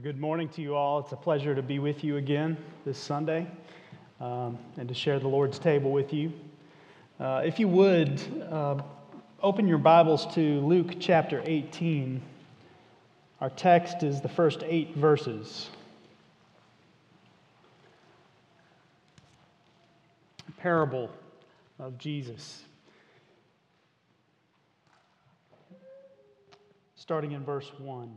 Well, good morning to you all. It's a pleasure to be with you again this Sunday um, and to share the Lord's table with you. Uh, if you would, uh, open your Bibles to Luke chapter 18. Our text is the first eight verses. A parable of Jesus. Starting in verse 1.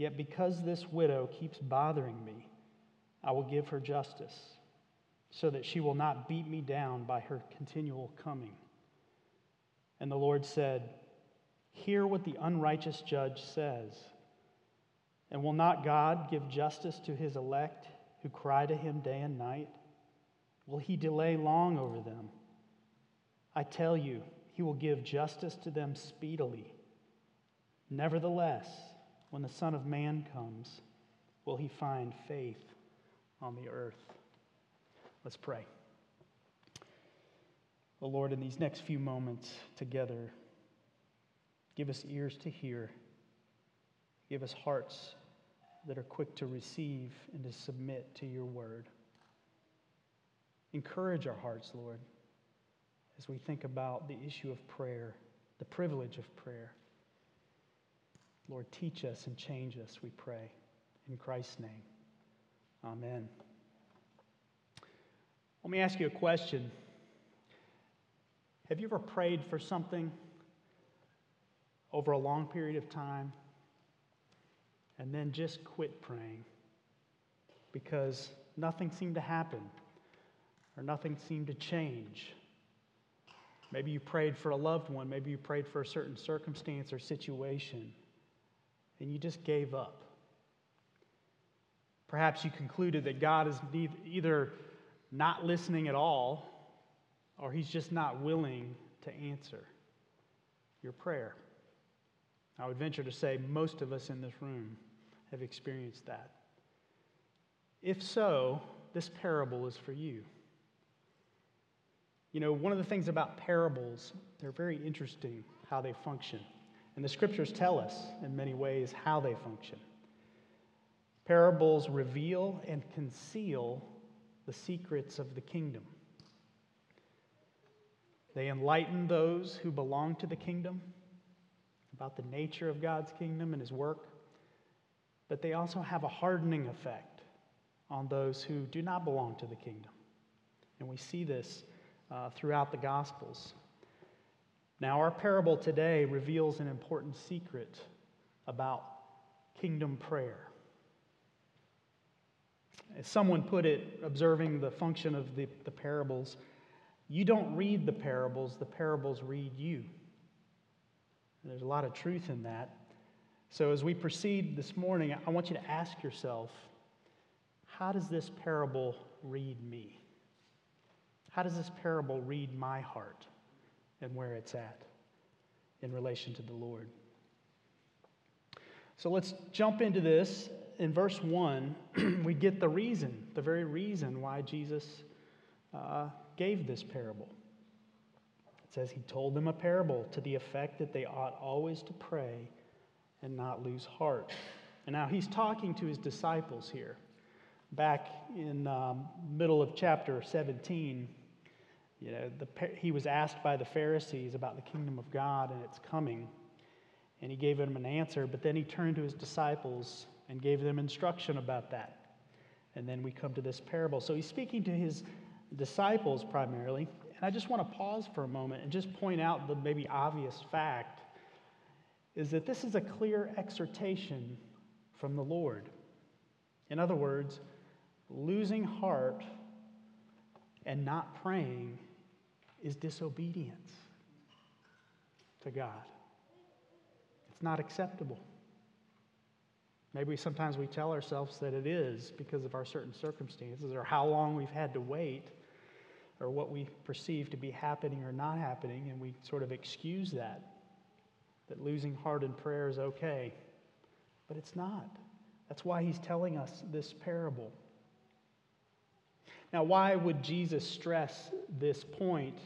yet because this widow keeps bothering me, I will give her justice, so that she will not beat me down by her continual coming. And the Lord said, Hear what the unrighteous judge says. And will not God give justice to his elect? who cry to him day and night? Will he delay long over them? I tell you, he will give justice to them speedily. Nevertheless, when the Son of Man comes, will he find faith on the earth? Let's pray. The Lord, in these next few moments together, give us ears to hear, give us hearts that are quick to receive and to submit to your word. Encourage our hearts, Lord, as we think about the issue of prayer, the privilege of prayer. Lord, teach us and change us, we pray. In Christ's name, amen. Let me ask you a question. Have you ever prayed for something over a long period of time and then just quit praying because nothing seemed to happen or nothing seemed to change. Maybe you prayed for a loved one, maybe you prayed for a certain circumstance or situation, and you just gave up. Perhaps you concluded that God is either not listening at all or he's just not willing to answer your prayer. I would venture to say most of us in this room have experienced that? If so, this parable is for you. You know, one of the things about parables, they're very interesting how they function. And the scriptures tell us in many ways how they function. Parables reveal and conceal the secrets of the kingdom. They enlighten those who belong to the kingdom about the nature of God's kingdom and his work but they also have a hardening effect on those who do not belong to the kingdom. And we see this uh, throughout the Gospels. Now, our parable today reveals an important secret about kingdom prayer. As someone put it, observing the function of the, the parables, you don't read the parables, the parables read you. There's a lot of truth in that. So, as we proceed this morning, I want you to ask yourself how does this parable read me? How does this parable read my heart and where it's at in relation to the Lord? So, let's jump into this. In verse 1, we get the reason, the very reason why Jesus uh, gave this parable. It says, He told them a parable to the effect that they ought always to pray and not lose heart. And now he's talking to his disciples here. Back in um, middle of chapter 17, you know, the, he was asked by the Pharisees about the kingdom of God and its coming, and he gave them an answer. But then he turned to his disciples and gave them instruction about that. And then we come to this parable. So he's speaking to his disciples primarily. And I just want to pause for a moment and just point out the maybe obvious fact is that this is a clear exhortation from the Lord. In other words, losing heart and not praying is disobedience to God. It's not acceptable. Maybe sometimes we tell ourselves that it is because of our certain circumstances or how long we've had to wait or what we perceive to be happening or not happening, and we sort of excuse that. That losing heart in prayer is okay. But it's not. That's why he's telling us this parable. Now, why would Jesus stress this point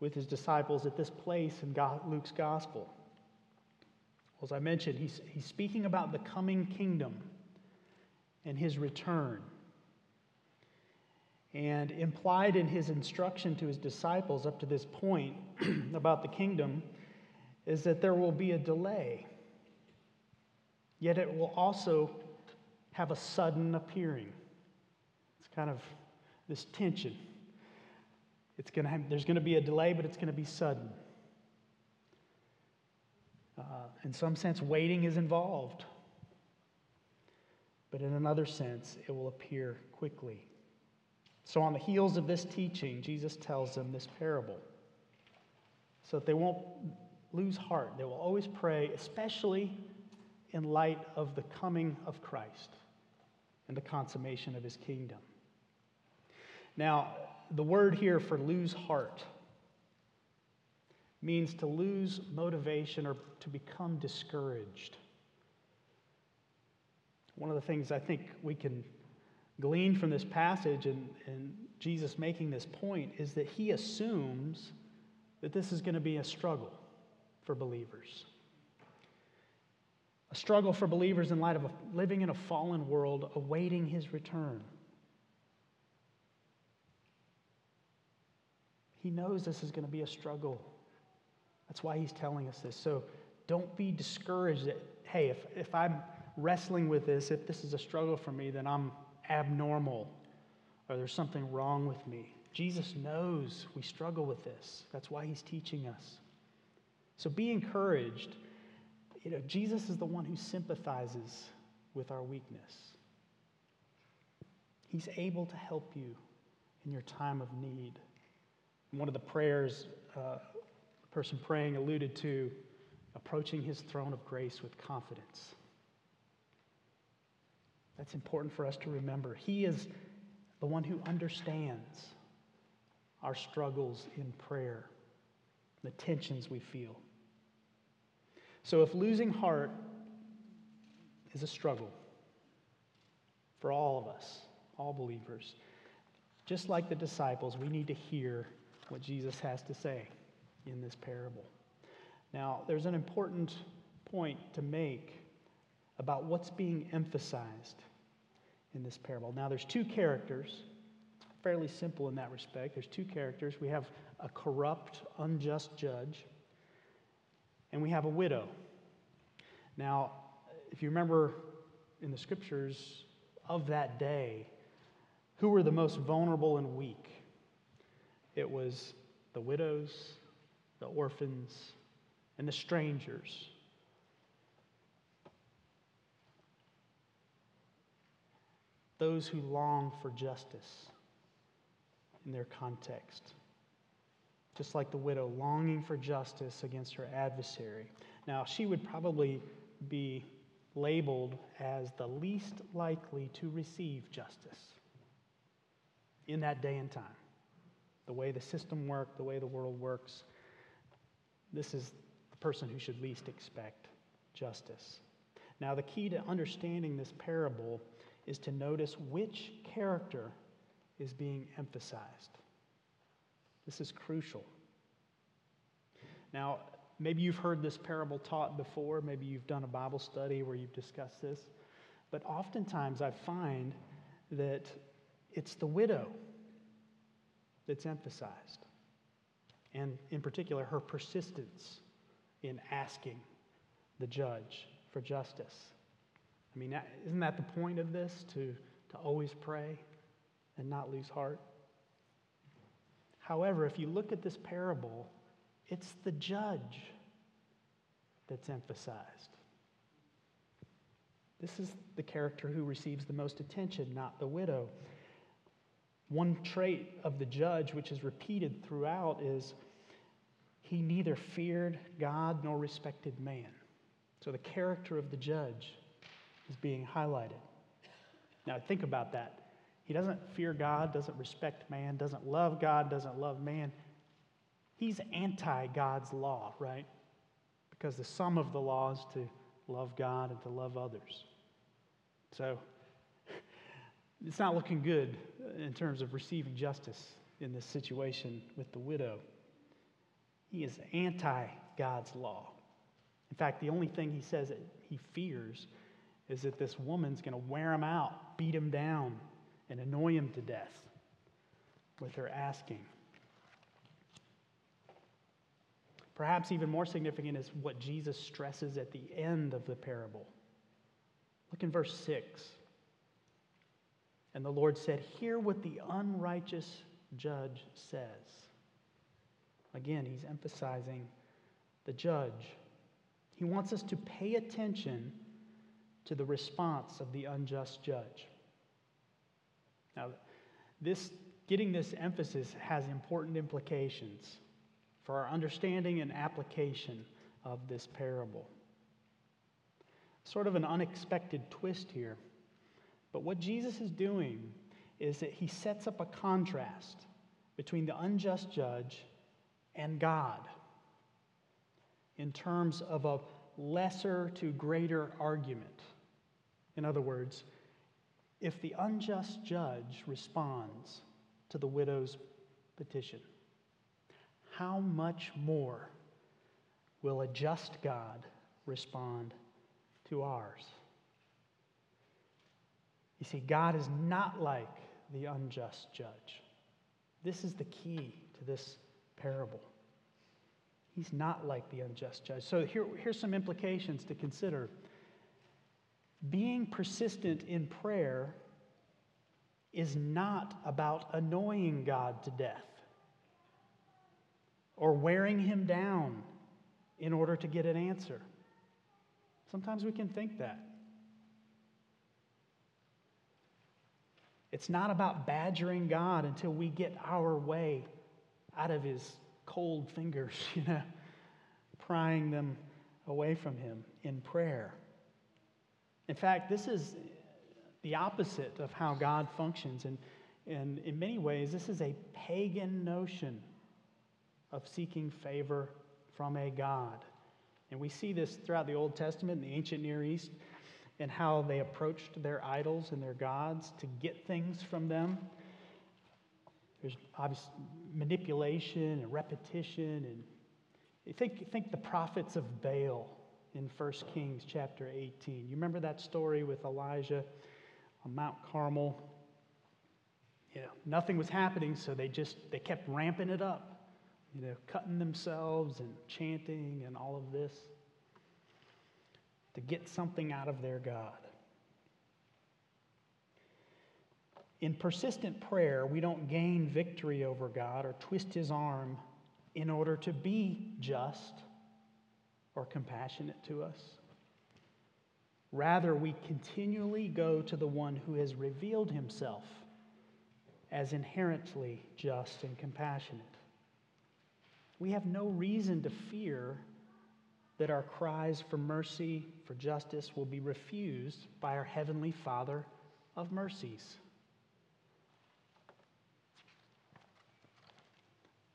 with his disciples at this place in Luke's gospel? Well, as I mentioned, he's, he's speaking about the coming kingdom and his return. And implied in his instruction to his disciples up to this point about the kingdom is that there will be a delay. Yet it will also have a sudden appearing. It's kind of this tension. It's gonna have, there's going to be a delay, but it's going to be sudden. Uh, in some sense, waiting is involved. But in another sense, it will appear quickly. So, on the heels of this teaching, Jesus tells them this parable so that they won't lose heart. They will always pray, especially in light of the coming of Christ and the consummation of his kingdom. Now, the word here for lose heart means to lose motivation or to become discouraged. One of the things I think we can glean from this passage and, and Jesus making this point is that he assumes that this is going to be a struggle for believers. A struggle for believers in light of a, living in a fallen world, awaiting his return. He knows this is going to be a struggle. That's why he's telling us this. So don't be discouraged that, hey, if, if I'm wrestling with this, if this is a struggle for me, then I'm abnormal or there's something wrong with me. Jesus knows we struggle with this. That's why he's teaching us. So be encouraged. You know, Jesus is the one who sympathizes with our weakness. He's able to help you in your time of need. One of the prayers uh, the person praying alluded to approaching his throne of grace with confidence. That's important for us to remember. He is the one who understands our struggles in prayer, the tensions we feel. So, if losing heart is a struggle for all of us, all believers, just like the disciples, we need to hear what Jesus has to say in this parable. Now, there's an important point to make about what's being emphasized in this parable. Now, there's two characters. Fairly simple in that respect. There's two characters. We have a corrupt, unjust judge, and we have a widow. Now, if you remember in the scriptures of that day, who were the most vulnerable and weak? It was the widows, the orphans, and the strangers. Those who long for justice in their context. Just like the widow longing for justice against her adversary. Now, she would probably be labeled as the least likely to receive justice in that day and time. The way the system worked, the way the world works, this is the person who should least expect justice. Now, the key to understanding this parable is to notice which character is being emphasized. This is crucial. Now, maybe you've heard this parable taught before, maybe you've done a Bible study where you've discussed this, but oftentimes I find that it's the widow that's emphasized and in particular, her persistence in asking the judge for justice. I mean, isn't that the point of this? To, to always pray and not lose heart? However, if you look at this parable, it's the judge that's emphasized. This is the character who receives the most attention, not the widow. One trait of the judge, which is repeated throughout, is he neither feared God nor respected man. So the character of the judge is being highlighted. Now, think about that. He doesn't fear God, doesn't respect man, doesn't love God, doesn't love man. He's anti God's law, right? Because the sum of the law is to love God and to love others. So, it's not looking good in terms of receiving justice in this situation with the widow. He is anti God's law. In fact, the only thing he says that he fears is that this woman's going to wear him out, beat him down, and annoy him to death with her asking. Perhaps even more significant is what Jesus stresses at the end of the parable. Look in verse 6. And the Lord said, Hear what the unrighteous judge says. Again, he's emphasizing the judge. He wants us to pay attention to the response of the unjust judge. Now, this, getting this emphasis has important implications for our understanding and application of this parable. Sort of an unexpected twist here. But what Jesus is doing is that he sets up a contrast between the unjust judge and God in terms of a lesser to greater argument. In other words, if the unjust judge responds to the widow's petition, how much more will a just God respond to ours? You see, God is not like the unjust judge. This is the key to this parable. He's not like the unjust judge. So here, here's some implications to consider. Being persistent in prayer is not about annoying God to death or wearing him down in order to get an answer. Sometimes we can think that. It's not about badgering God until we get our way out of his cold fingers, you know, prying them away from him in prayer. In fact, this is the opposite of how God functions. And, and in many ways, this is a pagan notion of seeking favor from a God. And we see this throughout the Old Testament in the ancient Near East and how they approached their idols and their gods to get things from them. There's obvious manipulation and repetition. And you think, think the prophets of Baal in 1 Kings chapter 18. You remember that story with Elijah on Mount Carmel? You know, nothing was happening, so they just they kept ramping it up, you know, cutting themselves and chanting and all of this to get something out of their God. In persistent prayer, we don't gain victory over God or twist his arm in order to be just or compassionate to us. Rather, we continually go to the one who has revealed himself as inherently just and compassionate. We have no reason to fear that our cries for mercy, for justice, will be refused by our Heavenly Father of mercies.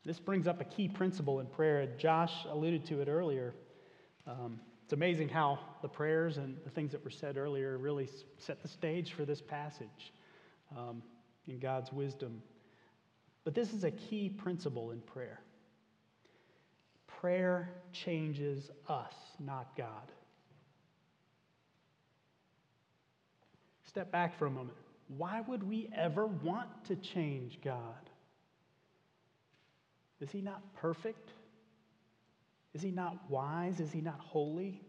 This brings up a key principle in prayer. Josh alluded to it earlier. Um, it's amazing how the prayers and the things that were said earlier really set the stage for this passage um, in God's wisdom. But this is a key principle in prayer prayer changes us, not God. Step back for a moment. Why would we ever want to change God? Is he not perfect? Is he not wise? Is he not holy?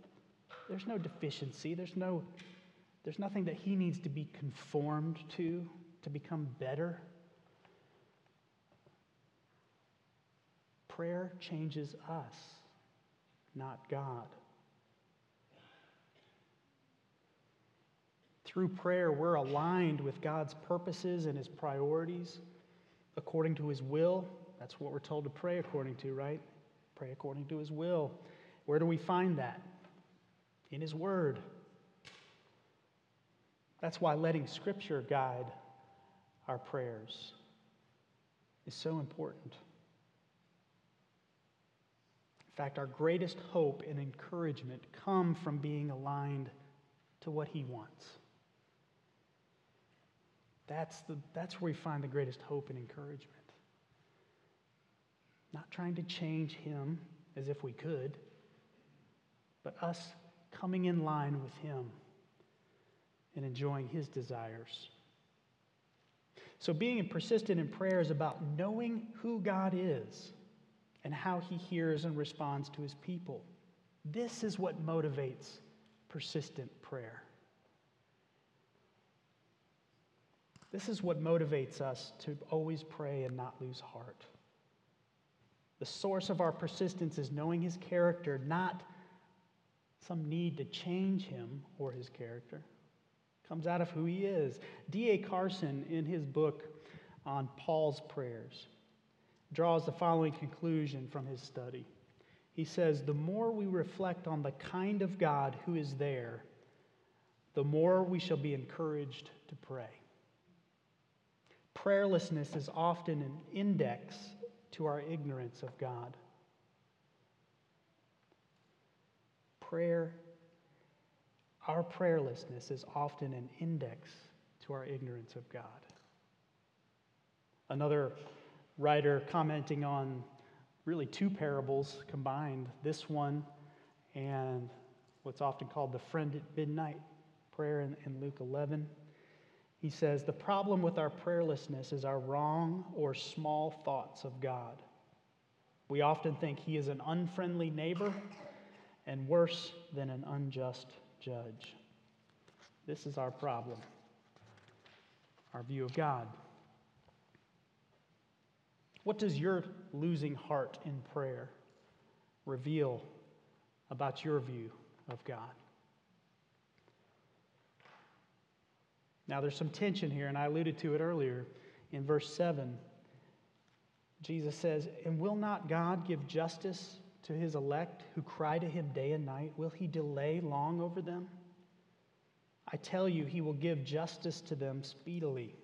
There's no deficiency. There's, no, there's nothing that he needs to be conformed to to become better. Prayer changes us, not God. Through prayer, we're aligned with God's purposes and his priorities according to his will. That's what we're told to pray according to, right? Pray according to his will. Where do we find that? In his word. That's why letting Scripture guide our prayers is so important. In fact, our greatest hope and encouragement come from being aligned to what He wants. That's, the, that's where we find the greatest hope and encouragement. Not trying to change Him as if we could, but us coming in line with Him and enjoying His desires. So, being persistent in prayer is about knowing who God is and how He hears and responds to His people. This is what motivates persistent prayer. This is what motivates us to always pray and not lose heart. The source of our persistence is knowing His character, not some need to change Him or His character comes out of who he is. D.A. Carson, in his book on Paul's prayers, draws the following conclusion from his study. He says, The more we reflect on the kind of God who is there, the more we shall be encouraged to pray. Prayerlessness is often an index to our ignorance of God. Prayer our prayerlessness is often an index to our ignorance of God. Another writer commenting on really two parables combined, this one and what's often called the friend at midnight prayer in, in Luke 11. He says, The problem with our prayerlessness is our wrong or small thoughts of God. We often think he is an unfriendly neighbor and worse than an unjust judge. This is our problem, our view of God. What does your losing heart in prayer reveal about your view of God? Now, there's some tension here, and I alluded to it earlier in verse 7. Jesus says, And will not God give justice to his elect who cry to him day and night? Will he delay long over them? I tell you, he will give justice to them speedily.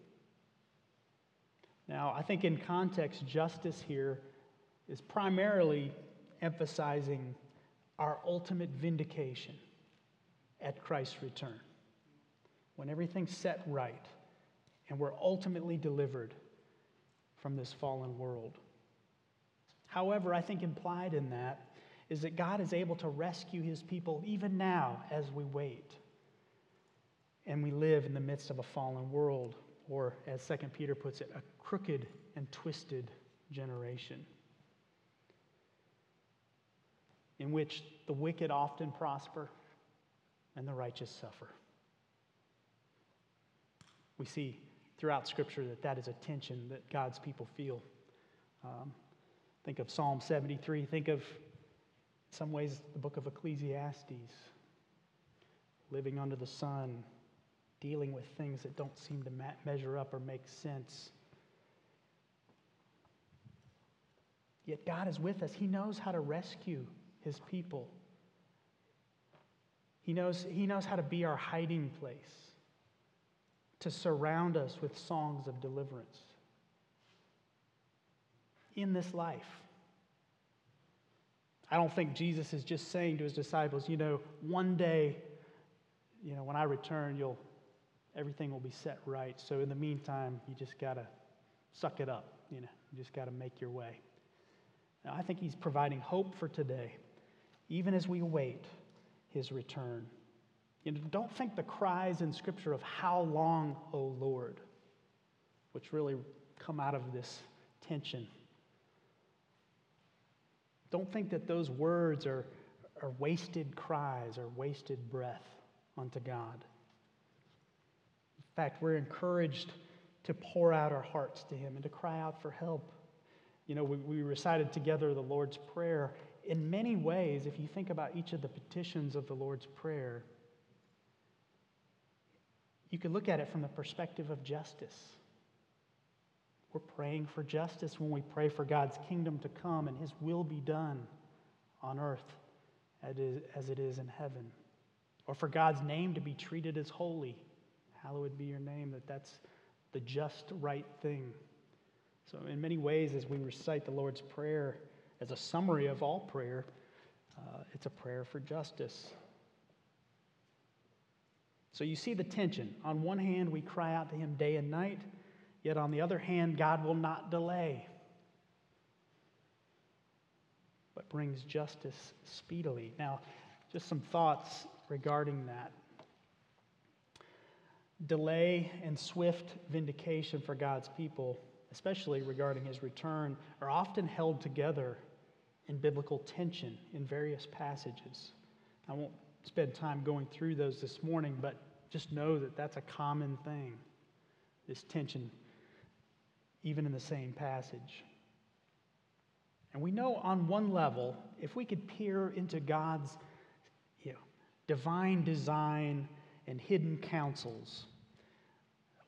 Now, I think in context, justice here is primarily emphasizing our ultimate vindication at Christ's return. When everything's set right and we're ultimately delivered from this fallen world. However, I think implied in that is that God is able to rescue his people even now as we wait. And we live in the midst of a fallen world, or as 2 Peter puts it, a crooked and twisted generation in which the wicked often prosper and the righteous suffer. We see throughout Scripture that that is a tension that God's people feel. Um, Think of Psalm 73. Think of, some ways, the book of Ecclesiastes. Living under the sun, dealing with things that don't seem to measure up or make sense. Yet God is with us. He knows how to rescue his people. He knows, he knows how to be our hiding place, to surround us with songs of deliverance in this life. I don't think Jesus is just saying to his disciples, you know, one day, you know, when I return, you'll everything will be set right. So in the meantime, you just got to suck it up, you know. You just got to make your way. Now, I think he's providing hope for today, even as we wait his return. You know, don't think the cries in Scripture of how long, O Lord, which really come out of this tension don't think that those words are, are wasted cries or wasted breath unto God. In fact, we're encouraged to pour out our hearts to Him and to cry out for help. You know, we, we recited together the Lord's Prayer. In many ways, if you think about each of the petitions of the Lord's Prayer, you could look at it from the perspective of justice. We're praying for justice when we pray for God's kingdom to come and his will be done on earth as it is in heaven. Or for God's name to be treated as holy. hallowed be your name, that that's the just right thing. So, in many ways, as we recite the Lord's Prayer as a summary of all prayer, uh, it's a prayer for justice. So, you see the tension. On one hand, we cry out to Him day and night, yet on the other hand, God will not delay, but brings justice speedily. Now, just some thoughts regarding that. Delay and swift vindication for God's people especially regarding his return, are often held together in biblical tension in various passages. I won't spend time going through those this morning, but just know that that's a common thing, this tension, even in the same passage. And we know on one level, if we could peer into God's you know, divine design and hidden counsels,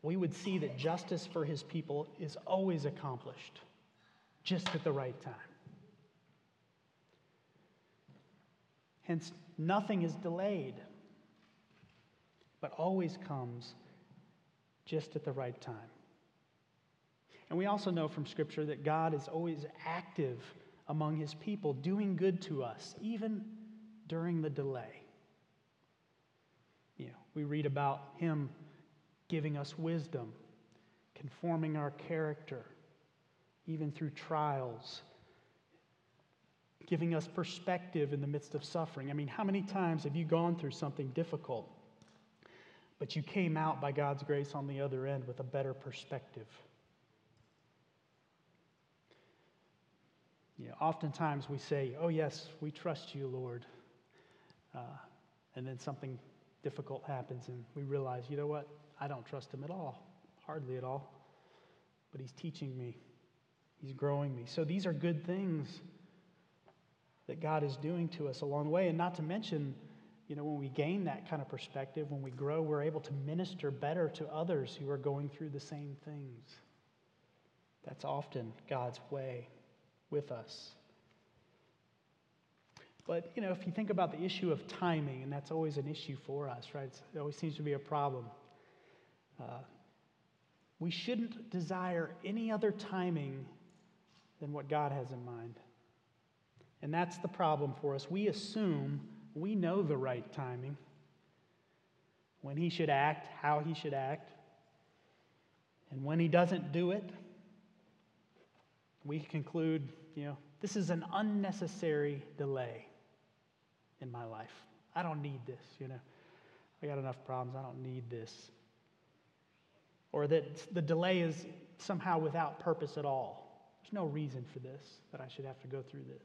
we would see that justice for his people is always accomplished just at the right time. Hence, nothing is delayed, but always comes just at the right time. And we also know from Scripture that God is always active among his people, doing good to us, even during the delay. You know, we read about him giving us wisdom, conforming our character, even through trials, giving us perspective in the midst of suffering. I mean, how many times have you gone through something difficult, but you came out by God's grace on the other end with a better perspective? You know, oftentimes we say, Oh, yes, we trust you, Lord. Uh, and then something difficult happens, and we realize, you know what? I don't trust him at all, hardly at all. But he's teaching me, he's growing me. So these are good things that God is doing to us along the way. And not to mention, you know, when we gain that kind of perspective, when we grow, we're able to minister better to others who are going through the same things. That's often God's way with us. But, you know, if you think about the issue of timing, and that's always an issue for us, right? it always seems to be a problem. Uh, we shouldn't desire any other timing than what God has in mind. And that's the problem for us. We assume we know the right timing, when He should act, how He should act. And when He doesn't do it, we conclude, you know, this is an unnecessary delay in my life. I don't need this, you know. I got enough problems. I don't need this or that the delay is somehow without purpose at all. There's no reason for this, that I should have to go through this.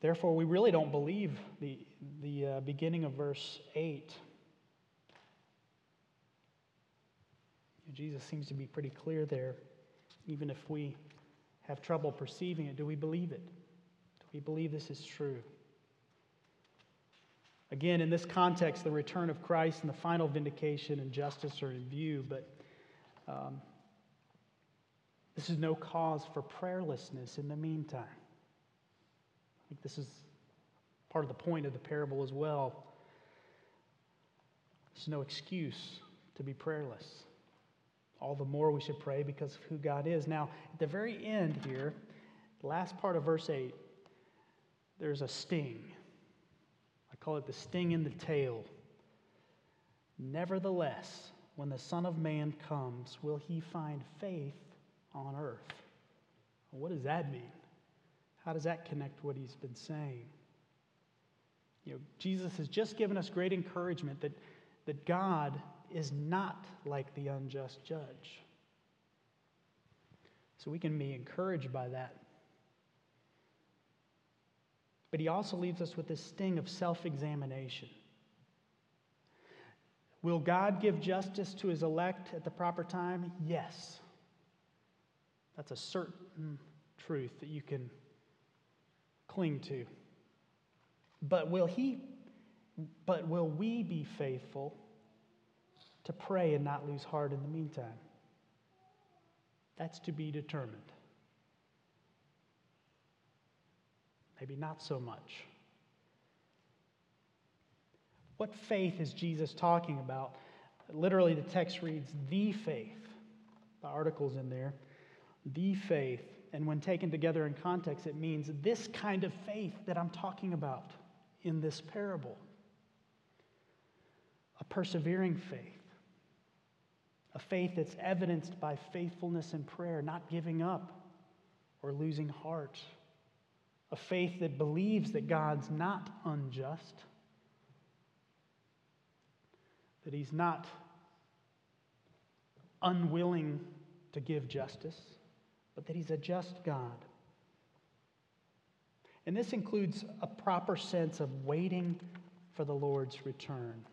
Therefore, we really don't believe the, the uh, beginning of verse 8. Jesus seems to be pretty clear there, even if we have trouble perceiving it. Do we believe it? Do we believe this is true? Again, in this context, the return of Christ and the final vindication and justice are in view, but um, this is no cause for prayerlessness in the meantime. I think this is part of the point of the parable as well. There's no excuse to be prayerless. All the more we should pray because of who God is. Now, at the very end here, last part of verse 8, there's a sting call it the sting in the tail. Nevertheless, when the Son of Man comes, will he find faith on earth? What does that mean? How does that connect what he's been saying? You know, Jesus has just given us great encouragement that, that God is not like the unjust judge. So we can be encouraged by that. But he also leaves us with this sting of self examination. Will God give justice to his elect at the proper time? Yes. That's a certain truth that you can cling to. But will he but will we be faithful to pray and not lose heart in the meantime? That's to be determined. Maybe not so much. What faith is Jesus talking about? Literally, the text reads, the faith. The article's in there. The faith. And when taken together in context, it means this kind of faith that I'm talking about in this parable a persevering faith, a faith that's evidenced by faithfulness in prayer, not giving up or losing heart, a faith that believes that God's not unjust, that He's not unwilling to give justice, but that He's a just God. And this includes a proper sense of waiting for the Lord's return.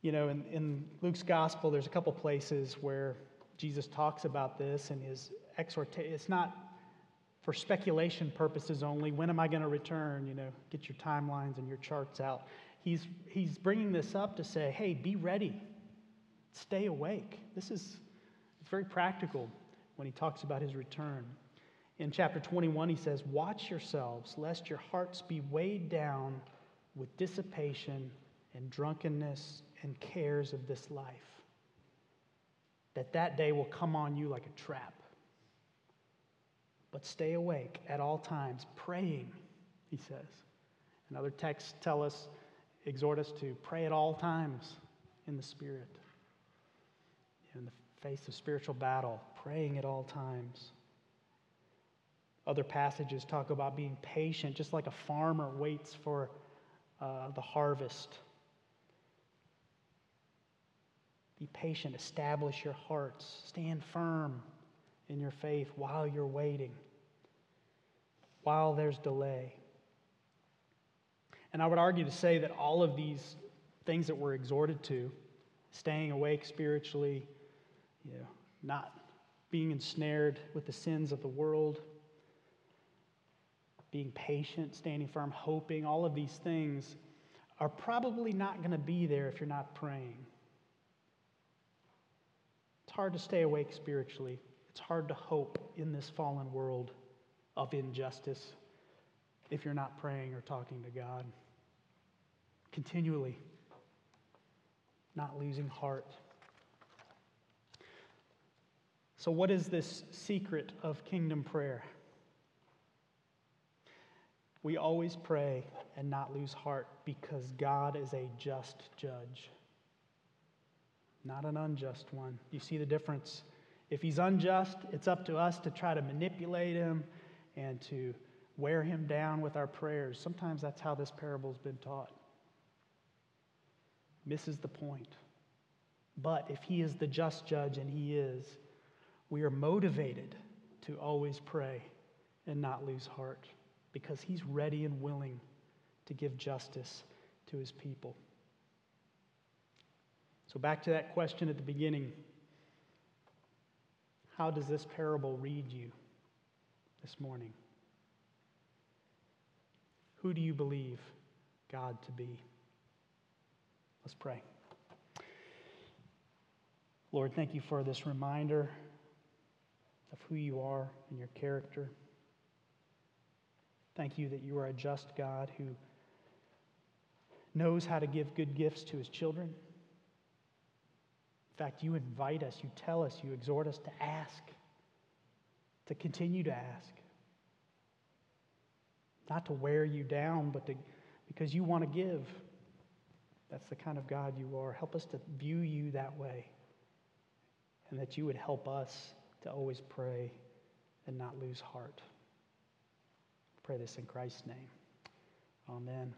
You know, in, in Luke's gospel, there's a couple places where Jesus talks about this and his exhortation. It's not for speculation purposes only. When am I going to return? You know, get your timelines and your charts out. He's, he's bringing this up to say, hey, be ready. Stay awake. This is it's very practical when he talks about his return. In chapter 21, he says, Watch yourselves, lest your hearts be weighed down with dissipation and drunkenness and cares of this life. That that day will come on you like a trap. But stay awake at all times, praying, he says. And other texts tell us, exhort us to pray at all times in the Spirit. In the face of spiritual battle, praying at all times. Other passages talk about being patient, just like a farmer waits for uh, the harvest. Be patient, establish your hearts, stand firm in your faith while you're waiting, while there's delay. And I would argue to say that all of these things that we're exhorted to, staying awake spiritually, you know, not being ensnared with the sins of the world, being patient, standing firm, hoping, all of these things are probably not going to be there if you're not praying. It's hard to stay awake spiritually. It's hard to hope in this fallen world of injustice if you're not praying or talking to God. Continually, not losing heart. So, what is this secret of kingdom prayer? We always pray and not lose heart because God is a just judge, not an unjust one. You see the difference? If he's unjust, it's up to us to try to manipulate him and to wear him down with our prayers. Sometimes that's how this parable's been taught. Misses the point. But if he is the just judge, and he is, we are motivated to always pray and not lose heart because he's ready and willing to give justice to his people. So, back to that question at the beginning how does this parable read you this morning? Who do you believe God to be? Let's pray. Lord, thank you for this reminder of who you are and your character. Thank you that you are a just God who knows how to give good gifts to his children. In fact, you invite us, you tell us, you exhort us to ask, to continue to ask. Not to wear you down, but to, because you want to give. That's the kind of God you are. Help us to view you that way, and that you would help us to always pray and not lose heart. Pray this in Christ's name. Amen.